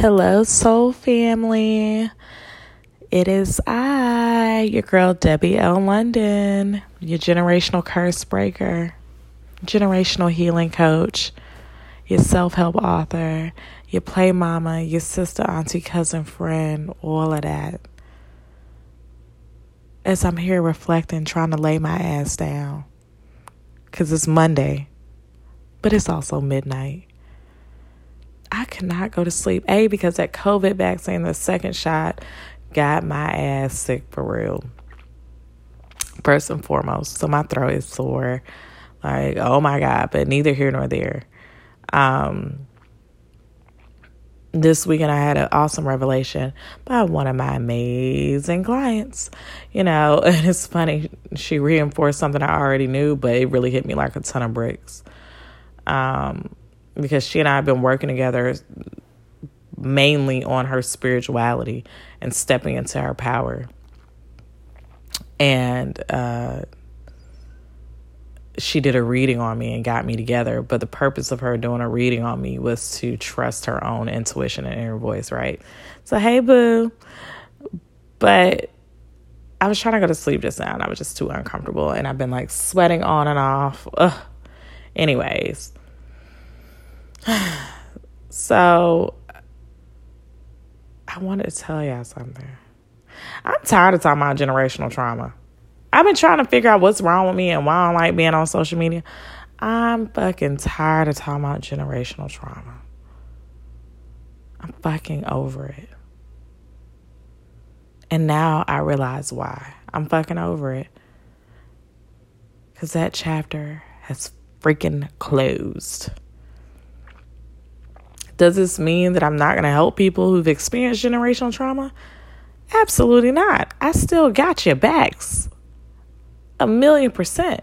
Hello, soul family. It is I, your girl Debbie L. London, your generational curse breaker, generational healing coach, your self help author, your play mama, your sister, auntie, cousin, friend, all of that. As I'm here reflecting, trying to lay my ass down, because it's Monday, but it's also midnight. I could not go to sleep. A, because that COVID vaccine, the second shot, got my ass sick for real. First and foremost. So my throat is sore. Like, oh my God, but neither here nor there. Um, this weekend I had an awesome revelation by one of my amazing clients. You know, and it's funny, she reinforced something I already knew, but it really hit me like a ton of bricks. Um, because she and I have been working together mainly on her spirituality and stepping into her power. And uh, she did a reading on me and got me together. But the purpose of her doing a reading on me was to trust her own intuition and inner voice, right? So, hey, boo. But I was trying to go to sleep just now and I was just too uncomfortable. And I've been like sweating on and off. Ugh. Anyways, so I wanted to tell y'all something. I'm tired of talking about generational trauma. I've been trying to figure out what's wrong with me and why I don't like being on social media. I'm fucking tired of talking about generational trauma. I'm fucking over it. And now I realize why. I'm fucking over it. Because that chapter has freaking closed. Does this mean that I'm not going to help people who've experienced generational trauma? Absolutely not. I still got your backs. A million percent.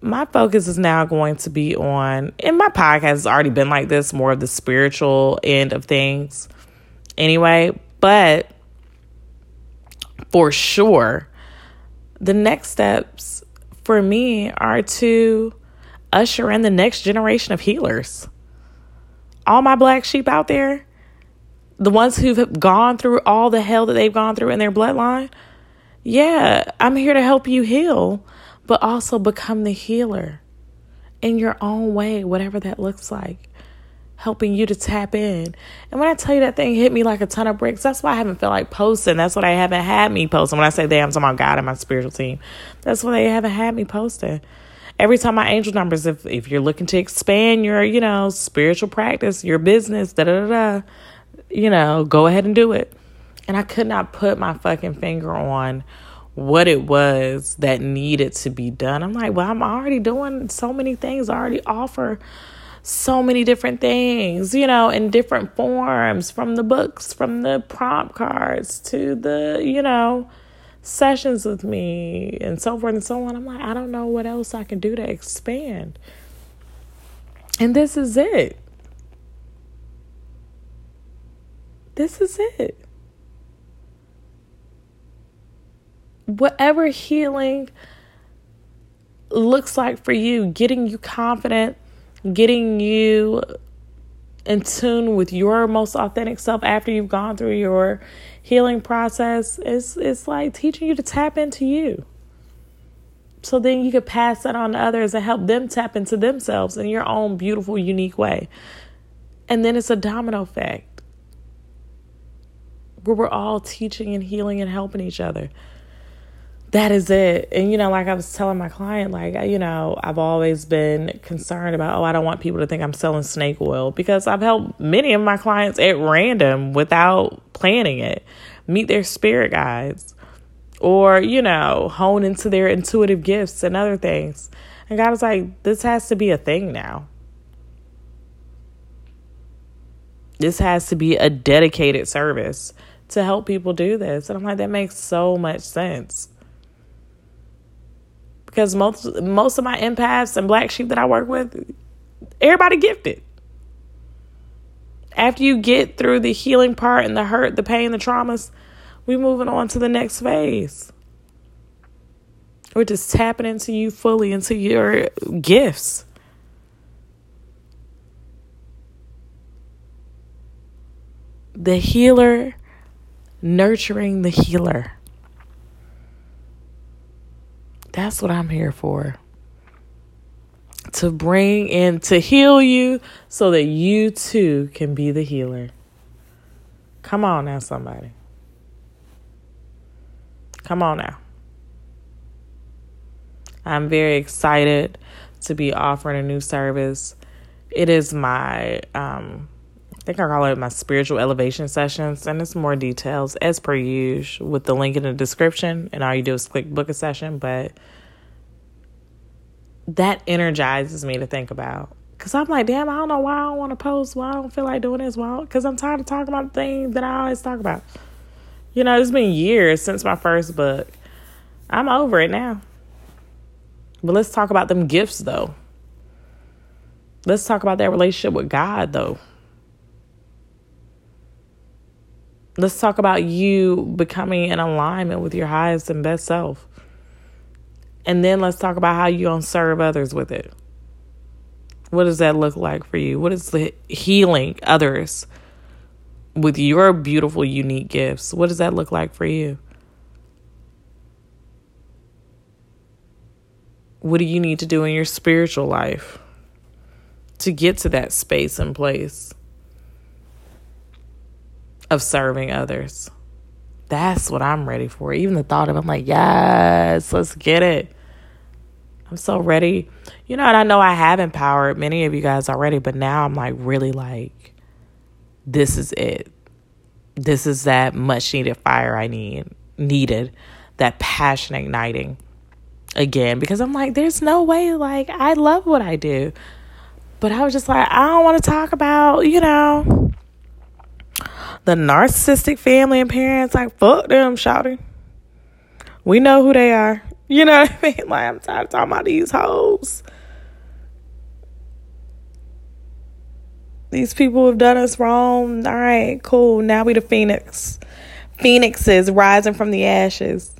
My focus is now going to be on, and my podcast has already been like this, more of the spiritual end of things anyway. But for sure, the next steps for me are to usher in the next generation of healers all my black sheep out there, the ones who've gone through all the hell that they've gone through in their bloodline, yeah, I'm here to help you heal, but also become the healer in your own way, whatever that looks like. Helping you to tap in. And when I tell you that thing hit me like a ton of bricks, that's why I haven't felt like posting. That's what I haven't had me posting. When I say they, I'm talking about God and my spiritual team. That's why they haven't had me posting every time my angel numbers, if if you're looking to expand your, you know, spiritual practice, your business, da da da, you know, go ahead and do it. And I could not put my fucking finger on what it was that needed to be done. I'm like, well, I'm already doing so many things. I already offer so many different things, you know, in different forms from the books, from the prompt cards to the, you know, sessions with me and so forth and so on. I'm like, I don't know what else I can do to expand. And this is it. This is it. Whatever healing looks like for you, getting you confident, getting you in tune with your most authentic self after you've gone through your healing process is it's like teaching you to tap into you. So then you could pass that on to others and help them tap into themselves in your own beautiful, unique way. And then it's a domino effect where we're all teaching and healing and helping each other that is it. And, you know, like I was telling my client, like, you know, I've always been concerned about, oh, I don't want people to think I'm selling snake oil because I've helped many of my clients at random without planning it meet their spirit guides or, you know, hone into their intuitive gifts and other things. And God was like, this has to be a thing now. This has to be a dedicated service to help people do this. And I'm like, that makes so much sense because most most of my empaths and black sheep that I work with, everybody gifted. After you get through the healing part and the hurt, the pain, the traumas, we moving on to the next phase. We're just tapping into you fully, into your gifts. the healer nurturing the healer. That's what I'm here for. To bring in, to heal you so that you too can be the healer. Come on now, somebody. Come on now. I'm very excited to be offering a new service. It is my, um, think I call it my spiritual elevation sessions, and it's more details as per usual with the link in the description. And all you do is click book a session, but that energizes me to think about. Cause I'm like, damn, I don't know why I don't want to post. Why I don't feel like doing this. Why? Cause I'm tired of talking about the things that I always talk about. You know, it's been years since my first book. I'm over it now. But let's talk about them gifts, though. Let's talk about that relationship with God, though. Let's talk about you becoming in alignment with your highest and best self. And then let's talk about how you're going to serve others with it. What does that look like for you? What is the healing others with your beautiful, unique gifts? What does that look like for you? What do you need to do in your spiritual life to get to that space and place of serving others? That's what I'm ready for. Even the thought of I'm like, yes, let's get it. I'm so ready. You know, and I know I have empowered many of you guys already, but now I'm like really like this is it. This is that much needed fire I need needed, that passion igniting again because I'm like, there's no way, like, I love what I do. But I was just like, I don't want to talk about, you know, the narcissistic family and parents. Like, fuck them, shouting. We know who they are. You know what I mean? Like, I'm tired of talking about these hoes. These people have done us wrong. All right, cool. Now we the phoenix. Phoenixes rising from the ashes.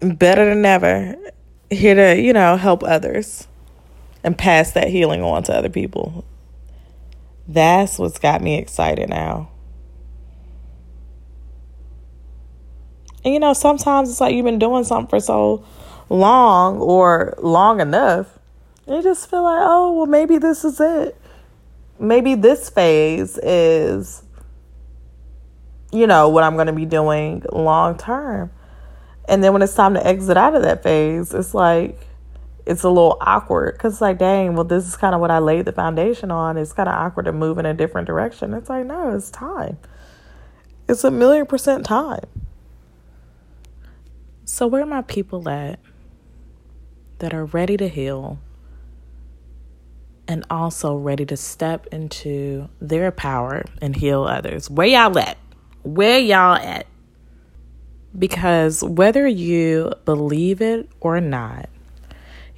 better than ever here to, you know, help others and pass that healing on to other people. That's what's got me excited now. And you know, sometimes it's like you've been doing something for so long or long enough. You just feel like, oh, well, maybe this is it. Maybe this phase is, you know, what I'm going to be doing long term. And then when it's time to exit out of that phase, it's like it's a little awkward because it's like, dang, well, this is kind of what I laid the foundation on. It's kind of awkward to move in a different direction. It's like, no, it's time. It's a million percent time. So, where are my people at that are ready to heal and also ready to step into their power and heal others? Where y'all at? Where y'all at? Because whether you believe it or not,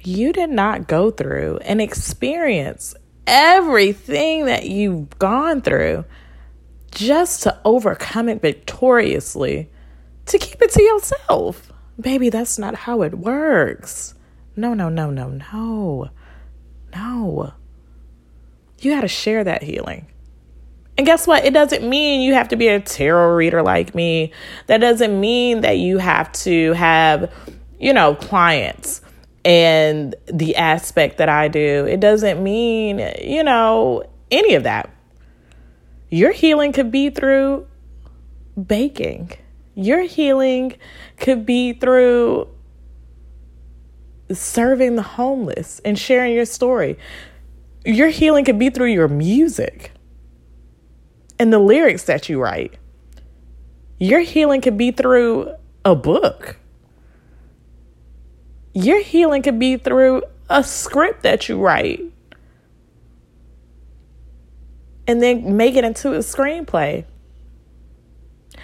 you did not go through and experience everything that you've gone through just to overcome it victoriously, to keep it to yourself. Baby, that's not how it works. No, no, no, no, no. No. You got to share that healing. And guess what? It doesn't mean you have to be a tarot reader like me. That doesn't mean that you have to have, you know, clients and the aspect that I do. It doesn't mean, you know, any of that. Your healing could be through baking. Your healing could be through serving the homeless and sharing your story. Your healing could be through your music and the lyrics that you write. Your healing could be through a book. Your healing could be through a script that you write and then make it into a screenplay.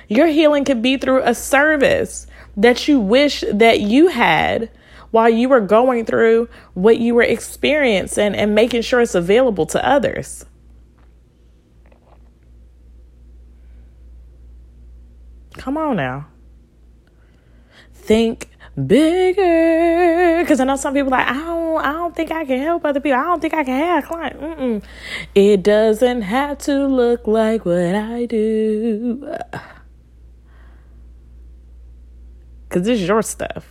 Your healing could be through a service that you wish that you had while you were going through what you were experiencing and making sure it's available to others. Come on now. Think bigger. Because I know some people like, I don't, I don't think I can help other people. I don't think I can have clients. Mm-mm. It doesn't have to look like what I do. Because this is your stuff,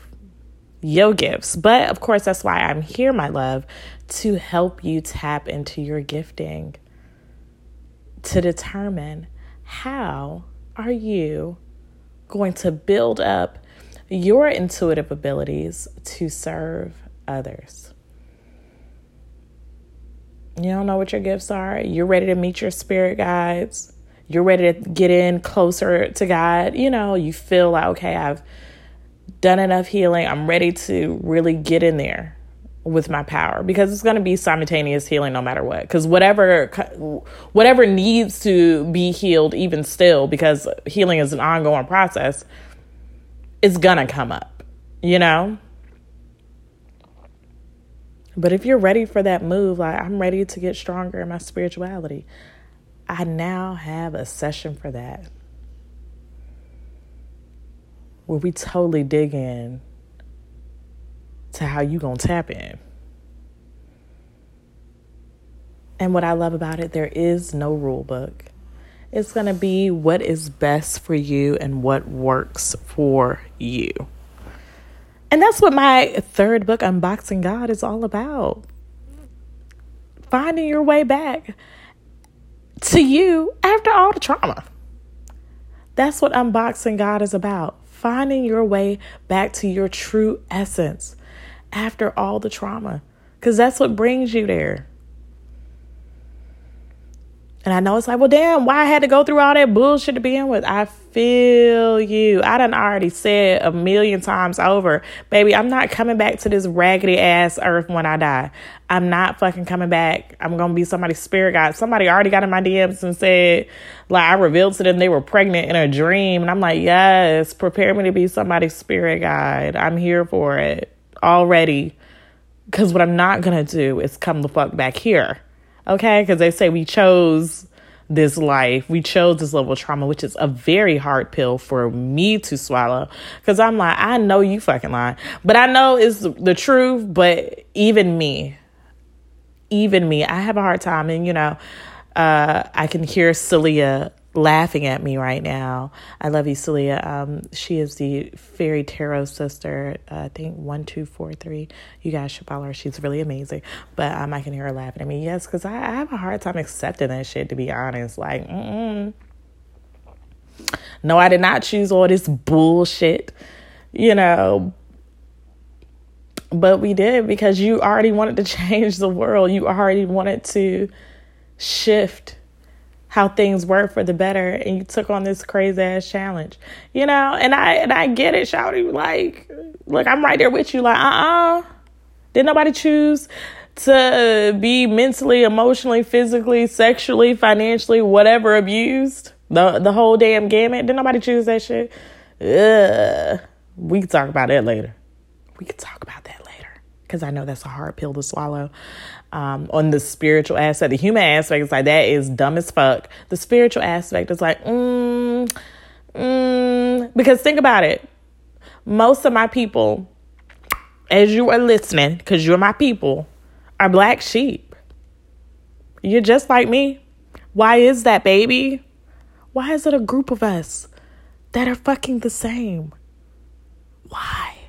your gifts. But of course, that's why I'm here, my love, to help you tap into your gifting, to determine how are you going to build up your intuitive abilities to serve others. You don't know what your gifts are. You're ready to meet your spirit guides. You're ready to get in closer to God. You know, you feel like, okay, I've done enough healing. I'm ready to really get in there with my power because it's going to be simultaneous healing no matter what because whatever whatever needs to be healed even still because healing is an ongoing process it's gonna come up you know but if you're ready for that move like i'm ready to get stronger in my spirituality i now have a session for that where we totally dig in to how you gonna tap in. And what I love about it, there is no rule book. It's gonna be what is best for you and what works for you. And that's what my third book, Unboxing God, is all about. Finding your way back to you after all the trauma. That's what Unboxing God is about. Finding your way back to your true essence after all the trauma because that's what brings you there. And I know it's like, well, damn, why I had to go through all that bullshit to begin with. I feel you. I done already said a million times over, baby, I'm not coming back to this raggedy ass earth when I die. I'm not fucking coming back. I'm to be somebody's spirit guide. Somebody already got in my DMs and said, like, I revealed to them they were pregnant in a dream. And I'm like, yes, prepare me to be somebody's spirit guide. I'm here for it already because what I'm not gonna do is come the fuck back here. Okay? Because they say we chose this life, we chose this level of trauma, which is a very hard pill for me to swallow. Because I'm like, I know you fucking lying, but I know it's the truth. But even me, even me, I have a hard time, and you know, uh, I can hear Celia laughing at me right now. I love you, Celia. Um, she is the fairy tarot sister. Uh, I think one, two, four, three. You guys should follow her. She's really amazing. But um, I can hear her laughing at me. Yes, because I, I, have a hard time accepting that shit. To be honest, like, mm no, I did not choose all this bullshit. You know. But we did because you already wanted to change the world. You already wanted to shift how things were for the better and you took on this crazy ass challenge. You know, and I and I get it, Shouty. Like, look, I'm right there with you. Like, uh-uh. Did nobody choose to be mentally, emotionally, physically, sexually, financially, whatever abused? The the whole damn gamut. Did nobody choose that shit? Ugh. We can talk about that later. We can talk about that later. Cause I know that's a hard pill to swallow um, on the spiritual aspect. The human aspect is like that is dumb as fuck. The spiritual aspect is like, mm, mm, because think about it. Most of my people, as you are listening, because you're my people, are black sheep. You're just like me. Why is that, baby? Why is it a group of us that are fucking the same? Why?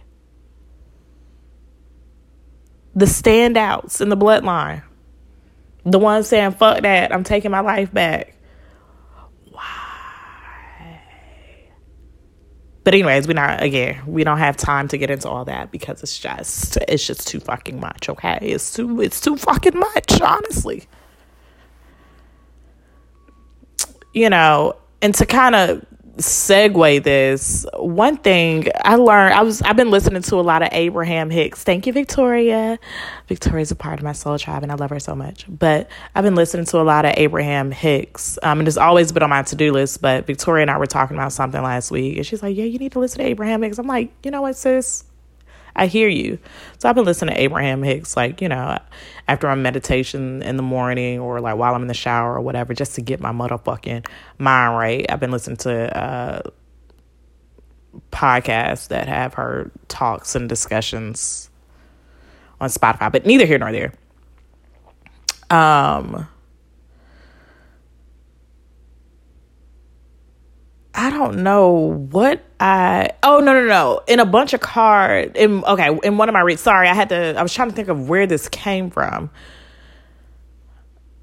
The standouts in the bloodline, the ones saying, fuck that, I'm taking my life back. Why? But anyways, we not again, we don't have time to get into all that because it's just it's just too fucking much, okay? It's too it's too fucking much, honestly. You know, and to kind of segue this. One thing i learned i was i've been listening to a lot of abraham hicks. Thank you victoria. Victoria's a part of my soul tribe and i love her so much. But i've been listening to a lot of abraham hicks um, and it's always been on my to-do list but victoria and i were talking about something last week and she's like yeah you need to listen to abraham hicks. I'm like you know what sis I hear you. So I've been listening to Abraham Hicks, like, you know, after my meditation in the morning or like while I'm in the shower or whatever, just to get my motherfucking mind right. I've been listening to uh, podcasts that have her talks and discussions on Spotify, but neither here nor there. Um, I don't know what I. Oh no no no! In a bunch of cards. In okay, in one of my reads. Sorry, I had to. I was trying to think of where this came from.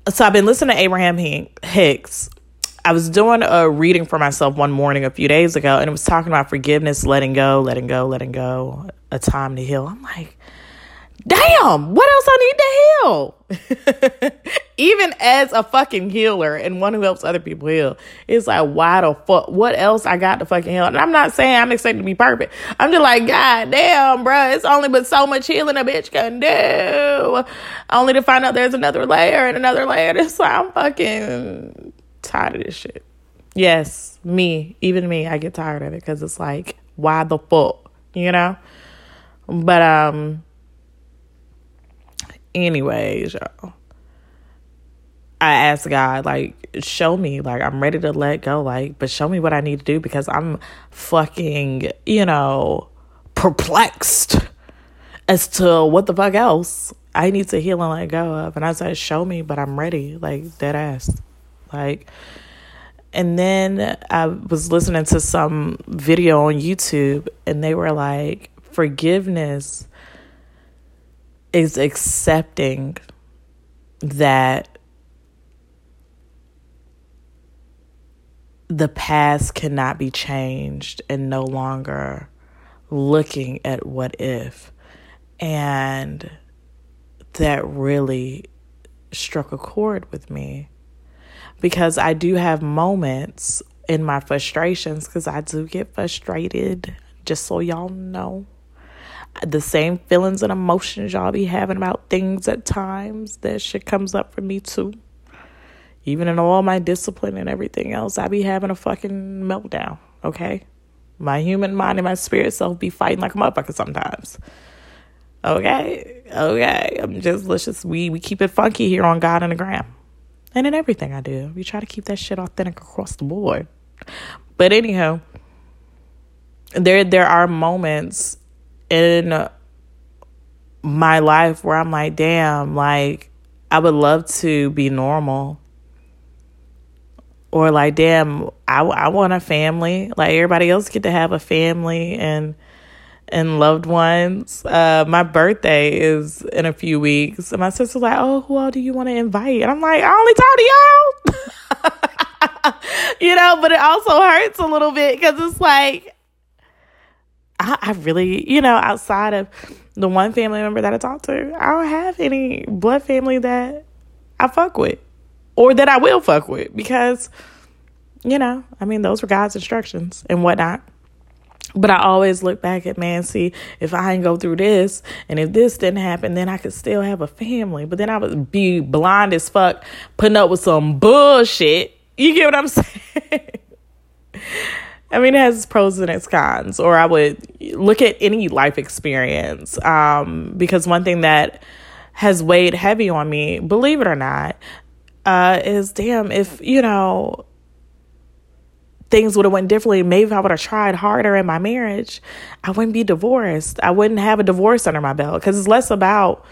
So I've been listening to Abraham Hicks. I was doing a reading for myself one morning a few days ago, and it was talking about forgiveness, letting go, letting go, letting go, a time to heal. I'm like, damn, what else I need to heal? Even as a fucking healer and one who helps other people heal, it's like, why the fuck? What else I got to fucking heal? And I'm not saying I'm expecting to be perfect. I'm just like, God damn, bro, it's only but so much healing a bitch can do. Only to find out there's another layer and another layer. It's like, I'm fucking tired of this shit. Yes, me, even me, I get tired of it because it's like, why the fuck? You know? But, um, anyways, y'all. I asked God, like, show me, like, I'm ready to let go, like, but show me what I need to do because I'm fucking, you know, perplexed as to what the fuck else I need to heal and let go of. And I said, show me, but I'm ready, like, dead ass. Like, and then I was listening to some video on YouTube and they were like, forgiveness is accepting that the past cannot be changed and no longer looking at what if. And that really struck a chord with me because I do have moments in my frustrations because I do get frustrated, just so y'all know the same feelings and emotions y'all be having about things at times. That shit comes up for me too. Even in all my discipline and everything else, I be having a fucking meltdown, okay? My human mind and my spirit self be fighting like a motherfucker sometimes. Okay? Okay. I'm just let's just we we keep it funky here on God and the Gram. And in everything I do. We try to keep that shit authentic across the board. But anyhow, there there are moments in my life where I'm like, damn, like I would love to be normal. Or like, damn, I, I want a family. Like everybody else get to have a family and and loved ones. Uh, my birthday is in a few weeks. And my sister's like, oh, who all do you want to invite? And I'm like, I only talk to y'all. you know, but it also hurts a little bit because it's like, I, I really, you know, outside of the one family member that I talk to, I don't have any blood family that I fuck with or that I will fuck with because, you know, I mean, those were God's instructions and whatnot. But I always look back at man, see if I didn't go through this and if this didn't happen, then I could still have a family. But then I would be blind as fuck, putting up with some bullshit. You get what I'm saying? I mean, it has pros and its cons. Or I would look at any life experience. Um, because one thing that has weighed heavy on me, believe it or not, uh, is damn, if, you know, things would have went differently, maybe I would have tried harder in my marriage, I wouldn't be divorced. I wouldn't have a divorce under my belt because it's less about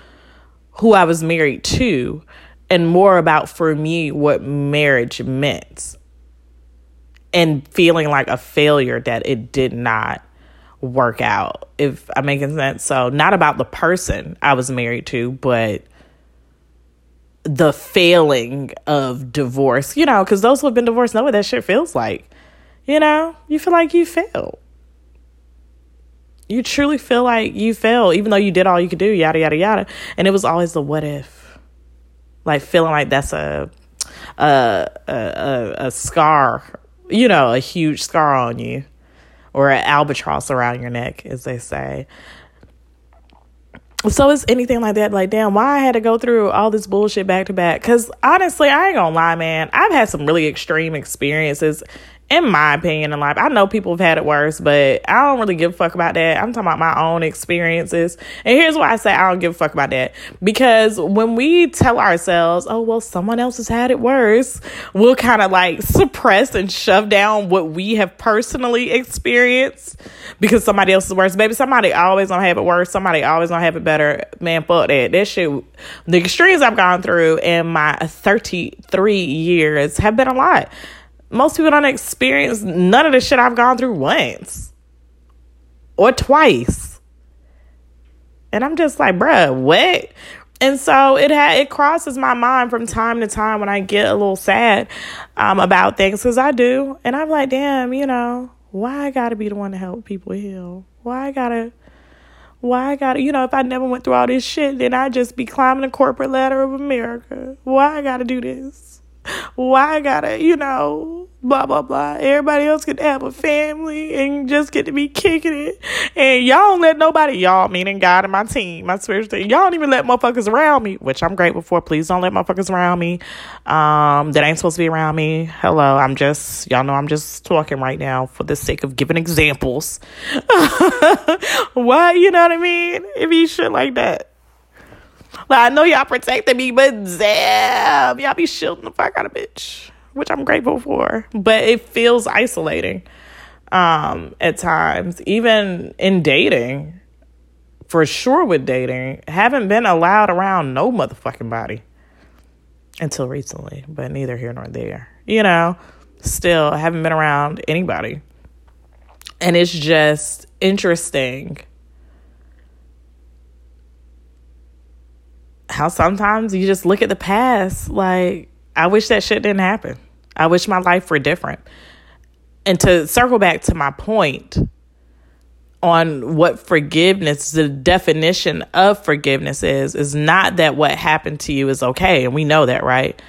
who I was married to and more about for me what marriage meant and feeling like a failure that it did not work out if i'm making sense so not about the person i was married to but the failing of divorce you know because those who have been divorced know what that shit feels like. You know? You feel like you failed. You truly feel like you failed even though you did all you could do yada yada yada. And it was always the what if. Like feeling like that's a a a, a scar you know, a huge scar on you or an albatross around your neck, as they say. So it's anything like that. Like, damn, why I had to go through all this bullshit back to back? Because honestly, I ain't gonna lie, man. I've had some really extreme experiences in my opinion in life. I know people have had it worse, but I don't really give a fuck about that. I'm talking about my own experiences. And here's why I say I don't give a fuck about that. Because when we tell ourselves, oh, well, someone else has had it worse, we'll kind of like suppress and shove down what we have personally experienced because somebody else is worse. Baby, somebody always gonna have it worse. Somebody always gonna have it better. Man, fuck that. That shit, the extremes I've gone through in my 33 years have been a lot most people don't experience none of the shit I've gone through once or twice. And I'm just like, bruh, what? And so it had it crosses my mind from time to time when I get a little sad um, about things because I do, and I'm like, damn, you know, why I gotta be the one to help people heal? Why I gotta, why I gotta, you know, if I never went through all this shit, then I'd just be climbing the corporate ladder of America. Why I gotta do this? Why I gotta, you know, blah blah blah. Everybody else to have a family and just get to be kicking it. And y'all don't let nobody, y'all meaning God and my team, my spiritual team, y'all don't even let motherfuckers around me, which I'm grateful for. Please don't let motherfuckers around me. Um, that ain't supposed to be around me. Hello, I'm just y'all know I'm just talking right now for the sake of giving examples. Why, you know what I mean? It be shit like that. Like I know y'all protecting me, but damn, y'all be shielding the fuck out of bitch which I'm grateful for. But it feels isolating um, at times, even in dating. For sure, with dating, haven't been allowed around no motherfucking body until recently, but neither here nor there. You know, still haven't been around anybody. And it's just interesting how sometimes you just look at the past like, I wish that shit didn't happen. I wish my life were different. And to circle back to my point on what forgiveness, the definition of forgiveness is, is not that what happened to you is okay. And we know that, right?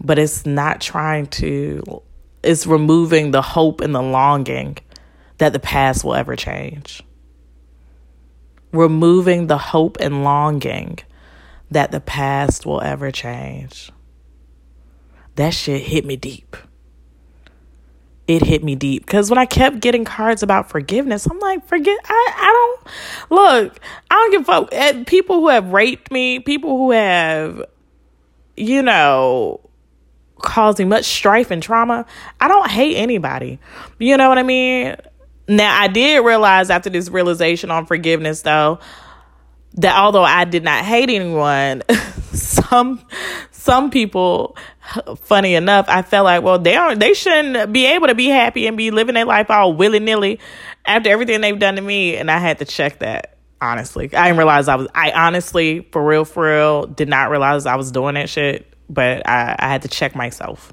But it's not trying to, it's removing the hope and the longing that the past will ever change. Removing the hope and longing that the past will ever change that shit hit me deep. It hit me deep because when I kept getting cards about forgiveness, I'm like, forget. I, I don't look. I don't give a fuck. Eh, people who have raped me, people who have, you know, causing much strife and trauma. I don't hate anybody. You know what I mean? Now, I did realize after this realization on forgiveness, though, that although I did not hate anyone, some some people funny enough, I felt like, well, they aren't, they shouldn't be able to be happy and be living their life all willy nilly after everything they've done to me. And I had to check that, honestly. I didn't realize I was, I honestly, for real, for real, did not realize I was doing that shit, but I, I had to check myself.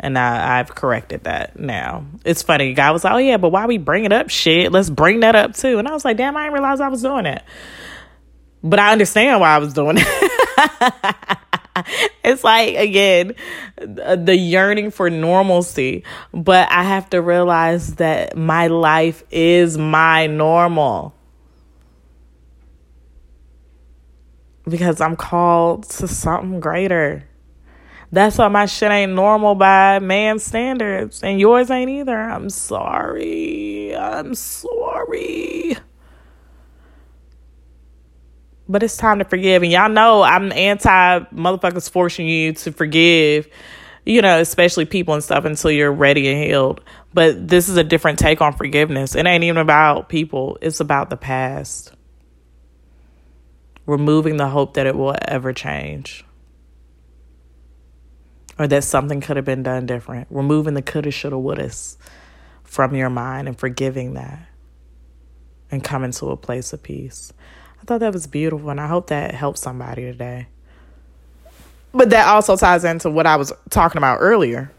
And I, I've corrected that now. It's funny. Guy was like, oh, yeah, but why we bring it up? Shit, let's bring that up too. And I was like, damn, I didn't realize I was doing it. But I understand why I was doing it. it's like again the yearning for normalcy. But i have to realize that my life is my normal. Because i'm called to something greater. That's why my shit ain't normal by man standards. And yours ain't either. I'm sorry. I'm sorry but it's time to forgive. And y'all know I'm anti motherfuckers forcing you to forgive, you know, especially people and stuff until you're ready and healed. But this is a different take on forgiveness. It ain't even about people, it's about the past. Removing the hope that it will ever change or that something could have been done different. Removing the coulda, shoulda, wouldas from your mind and forgiving that and coming to a place of peace. I thought that was beautiful, and I hope that helps somebody today. But that also ties into what I was talking about earlier.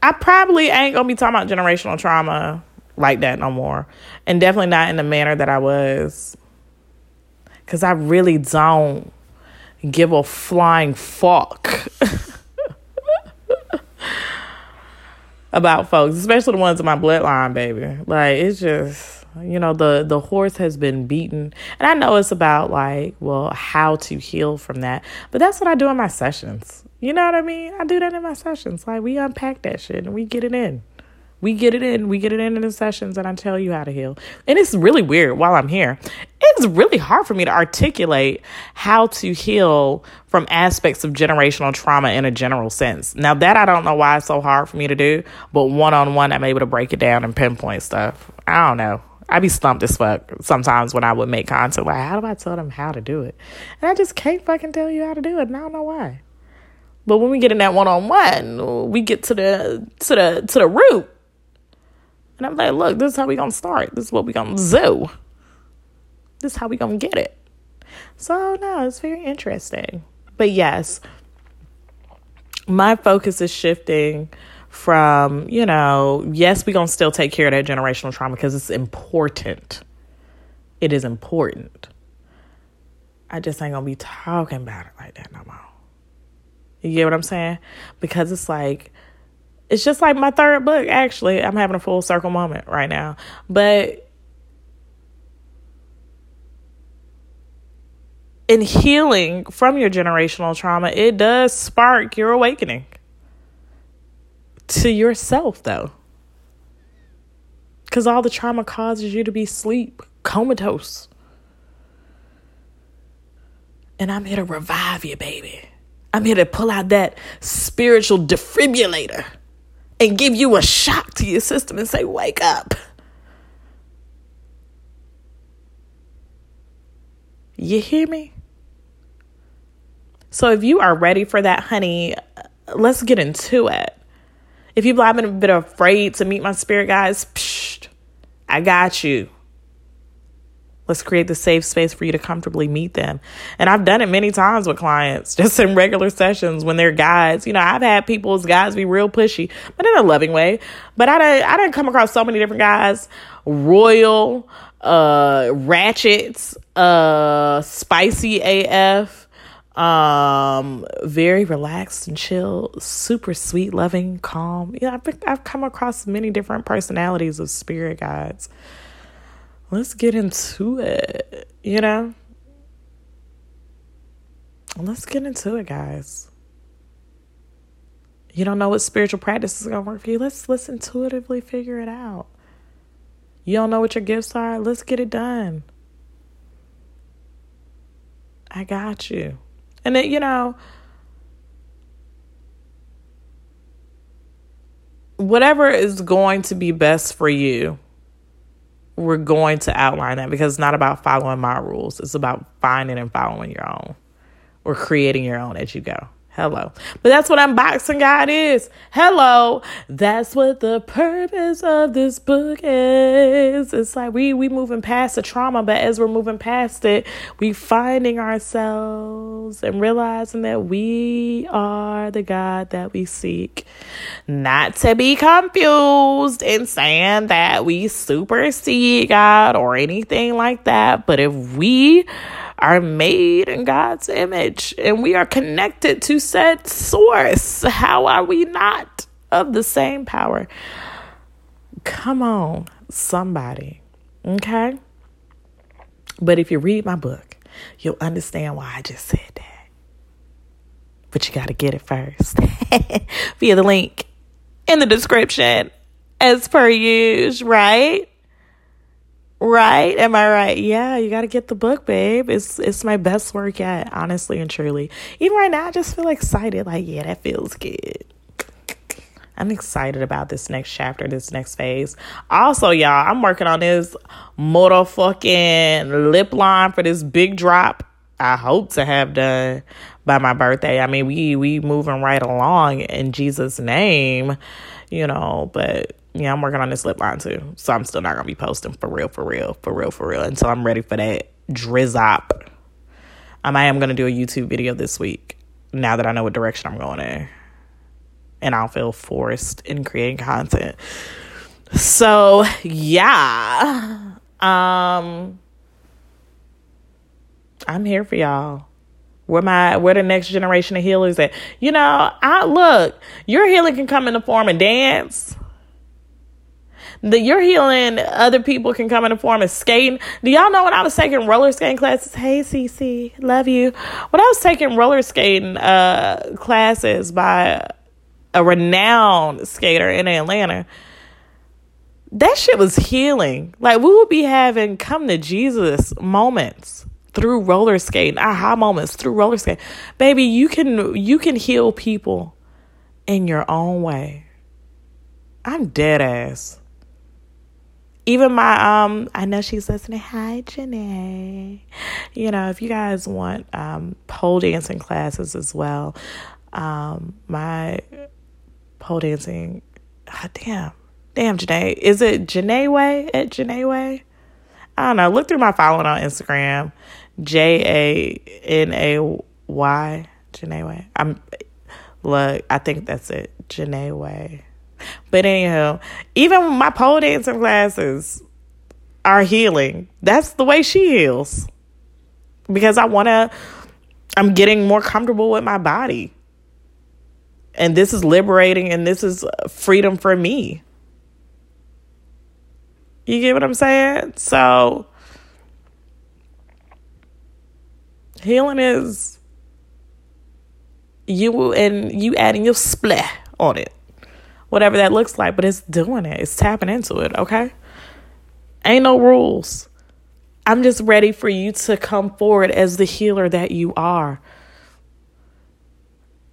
I probably ain't gonna be talking about generational trauma like that no more, and definitely not in the manner that I was, because I really don't give a flying fuck about folks, especially the ones in my bloodline, baby. Like it's just you know the the horse has been beaten and i know it's about like well how to heal from that but that's what i do in my sessions You know what I mean? I do that in my sessions. Like we unpack that shit and we get it in. We get it in. We get it in in the sessions, and I tell you how to heal. And it's really weird while I'm here. It's really hard for me to articulate how to heal from aspects of generational trauma in a general sense. Now, that I don't know why it's so hard for me to do, but one on one, I'm able to break it down and pinpoint stuff. I don't know. I be stumped as fuck sometimes when I would make content. Like, how do I tell them how to do it? And I just can't fucking tell you how to do it, and I don't know why. But when we get in that one on one, we get to the to the to the root and I'm like, look, this is how we gonna start. This is what we gonna do. This is how we gonna get it. So no, it's very interesting. But yes, my focus is shifting from, you know, yes, we're gonna still take care of that generational trauma because it's important. It is important. I just ain't gonna be talking about it like that no more. You get what I'm saying? Because it's like it's just like my third book, actually. I'm having a full circle moment right now. But in healing from your generational trauma, it does spark your awakening to yourself, though. Because all the trauma causes you to be sleep, comatose. And I'm here to revive you, baby. I'm here to pull out that spiritual defibrillator and give you a shock to your system and say, wake up. You hear me? So if you are ready for that, honey, let's get into it. If you've been a bit afraid to meet my spirit guides, psh, I got you. Let's create the safe space for you to comfortably meet them. And I've done it many times with clients, just in regular sessions when they're guides. You know, I've had people's guides be real pushy, but in a loving way. But I didn't, I didn't come across so many different guys, royal, uh, ratchets, uh, spicy AF, um, very relaxed and chill, super sweet, loving, calm. Yeah, I've, I've come across many different personalities of spirit guides let's get into it, you know? Let's get into it, guys. You don't know what spiritual practice is going to work for you? Let's let's intuitively figure it out. You don't know what your gifts are? Let's get it done. I got you. And then, you know, whatever is going to be best for you we're going to outline that because it's not about following my rules. It's about finding and following your own or creating your own as you go. Hello. But that's what unboxing God is. Hello. That's what the purpose of this book is. It's like we we moving past the trauma, but as we're moving past it, we finding ourselves and realizing that we are the God that we seek. Not to be confused in saying that we supersede God or anything like that, but if we are made in God's image and we are connected to said source. How are we not of the same power? Come on, somebody. Okay? But if you read my book, you'll understand why I just said that. But you got to get it first via the link in the description, as per usual, right? Right? Am I right? Yeah, you got to get the book, babe. It's it's my best work yet, honestly and truly. Even right now, I just feel excited. Like, yeah, that feels good. I'm excited about this next chapter, this next phase. Also, y'all, I'm working on this motherfucking lip line for this big drop. I hope to have done by my birthday. I mean, we we moving right along in Jesus' name, you know, but yeah, I'm working on this lip line too. So I'm still not gonna be posting for real, for real, for real, for real until I'm ready for that drizzop. Um, I am gonna do a YouTube video this week now that I know what direction I'm going in. And I'll feel forced in creating content. So yeah. Um I'm here for y'all. Where my where the next generation of healers at? You know, I look, your healing can come in the form of dance The, you're healing other people can come in the form of skating. Do y'all know when I was taking roller skating classes? Hey, CC, love you. When I was taking roller skating uh, classes by a renowned skater in Atlanta, that shit was healing. Like we would be having come to Jesus moments through roller skating, aha moments through roller skating. Baby, you can you can heal people in your own way. I'm dead ass. Even my um I know she's listening. Hi Janay. You know, if you guys want um pole dancing classes as well, um my pole dancing oh, damn. Damn Janay. Is it Janay Way at Janay Way? I don't know. Look through my following on Instagram. J A N A Y. Janay Way. I'm look, I think that's it. Janay Way. But anyhow, even my pole dancing classes are healing. That's the way she heals. Because I wanna I'm getting more comfortable with my body. And this is liberating and this is uh, freedom for me. You get what I'm saying? So healing is you and you adding your splat on it. Whatever that looks like, but it's doing it. It's tapping into it, okay? Ain't no rules. I'm just ready for you to come forward as the healer that you are.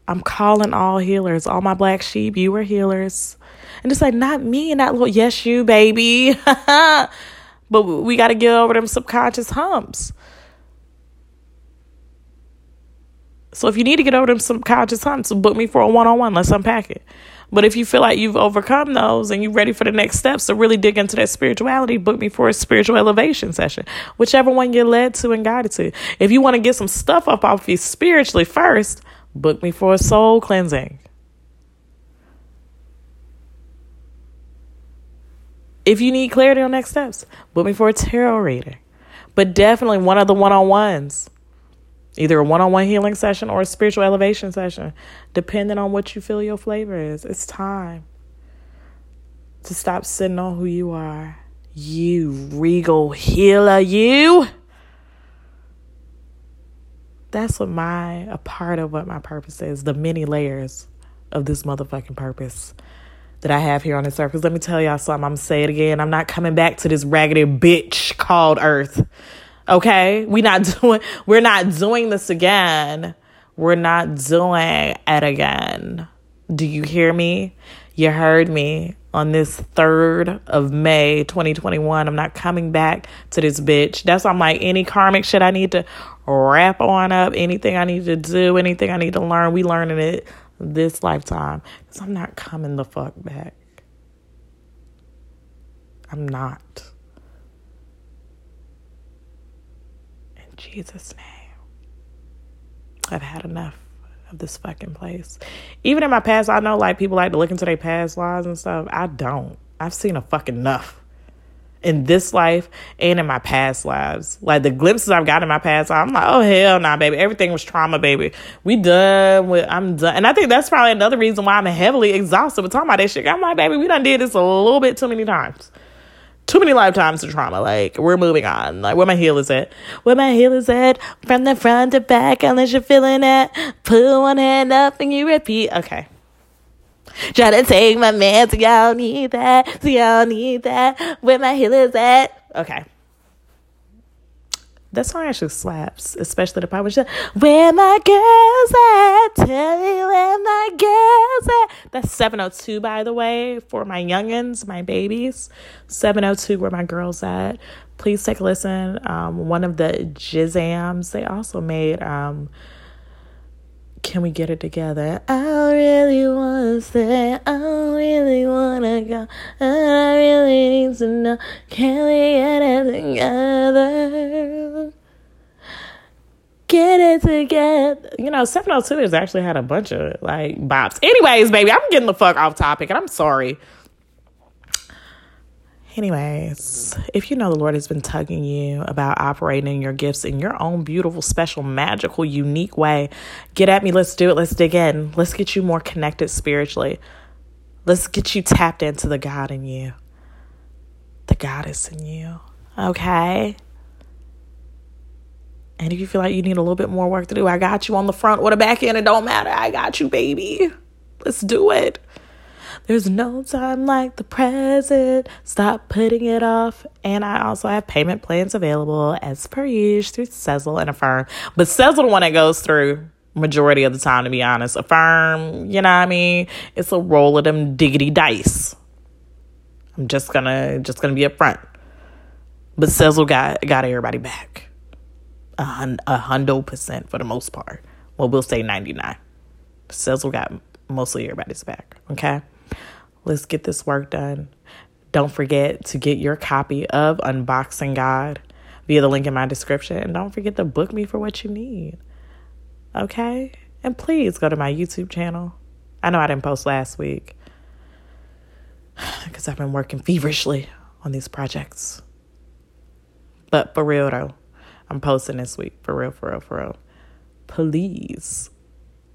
I'm calling all healers, all my black sheep, you are healers. And it's like, not me, and not little, yes, you, baby. but we got to get over them subconscious humps. So if you need to get over them subconscious humps, book me for a one on one. Let's unpack it. But if you feel like you've overcome those and you're ready for the next steps to really dig into that spirituality, book me for a spiritual elevation session, whichever one you're led to and guided to. If you want to get some stuff up off you spiritually first, book me for a soul cleansing. If you need clarity on next steps, book me for a tarot reading. But definitely one of the one on ones, either a one on one healing session or a spiritual elevation session, depending on what you feel your flavor is. It's time to stop sitting on who you are. You regal healer, you. That's what my, a part of what my purpose is, the many layers of this motherfucking purpose that I have here on this earth. Because let me tell y'all something, I'm gonna say it again. I'm not coming back to this raggedy bitch called Earth. Okay? We not doing we're not doing this again. We're not doing it again. Do you hear me? You heard me on this 3rd of May 2021. I'm not coming back to this bitch. That's why I'm like, any karmic shit I need to wrap on up, anything I need to do, anything I need to learn, we learning it this lifetime because I'm not coming the fuck back. I'm not. In Jesus' name. I've had enough of this fucking place. Even in my past, I know like people like to look into their past lives and stuff. I don't. I've seen a fucking enough in this life and in my past lives. Like the glimpses I've got in my past I'm like, oh hell nah, baby. Everything was trauma, baby. We done with I'm done. And I think that's probably another reason why I'm heavily exhausted with talking about that shit. I'm like, baby, we done did this a little bit too many times. Too many lifetimes of trauma. Like, we're moving on. Like, where my heel is at? Where my heel is at? From the front to back, unless you're feeling it. Pull one hand up and you repeat. Okay. Try to take my man, so y'all need that, so y'all need that. Where my heel is at. Okay. That song actually slaps, especially the part where Where my girls at? Tell me where my girls at. That's 702, by the way, for my youngins, my babies. 702, where my girls at. Please take a listen. Um, one of the jizzams, they also made um, can we get it together? I really wanna stay. I really wanna go. And I really need to know. Can we get it together? Get it together. You know, 702 has actually had a bunch of like bops. Anyways, baby, I'm getting the fuck off topic and I'm sorry. Anyways, if you know the Lord has been tugging you about operating your gifts in your own beautiful, special, magical, unique way, get at me. Let's do it. Let's dig in. Let's get you more connected spiritually. Let's get you tapped into the God in you. the goddess in you. Okay? And if you feel like you need a little bit more work to do, I got you on the front or the back end. It don't matter. I got you, baby. Let's do it. There's no time like the present. Stop putting it off. And I also have payment plans available as per usual through Sezzle and Affirm. But Sezzle the one that goes through majority of the time, to be honest. Affirm, you know what I mean? It's a roll of them diggity dice. I'm just gonna just gonna be upfront. But Sezzle got got everybody back. A, hun- a hundo percent for the most part. Well, we'll say 99. Sezzle got mostly everybody's back. Okay? Let's get this work done. Don't forget to get your copy of Unboxing God via the link in my description. And don't forget to book me for what you need. Okay? And please go to my YouTube channel. I know I didn't post last week because I've been working feverishly on these projects. But for real though, I'm posting this week. For real, for real, for real. Please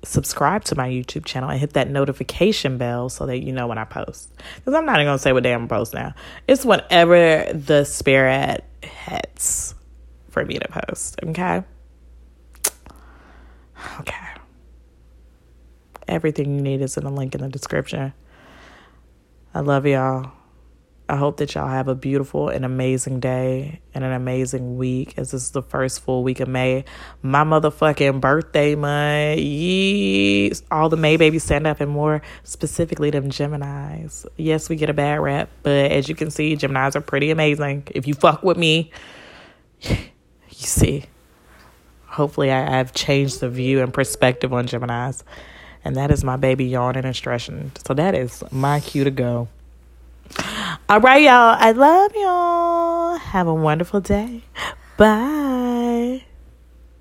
subscribe to my YouTube channel and hit that notification bell so that you know when I post. Because I'm not even to say what day I'm post now. It's whenever the spirit hits for me to post. Okay? Okay. Everything you need is in the link in the description. I love y'all. I hope that y'all have a beautiful and amazing day and an amazing week as this is the first full week of May. My motherfucking birthday month. Yes. All the May babies stand up and more specifically them Geminis. Yes, we get a bad rap, but as you can see, Geminis are pretty amazing. If you fuck with me, you see. Hopefully, I, have changed the view and perspective on Geminis. And that is my baby yawning and stretching. So that is my cue to go. All right, y'all. I love y'all. Have a wonderful day. Bye.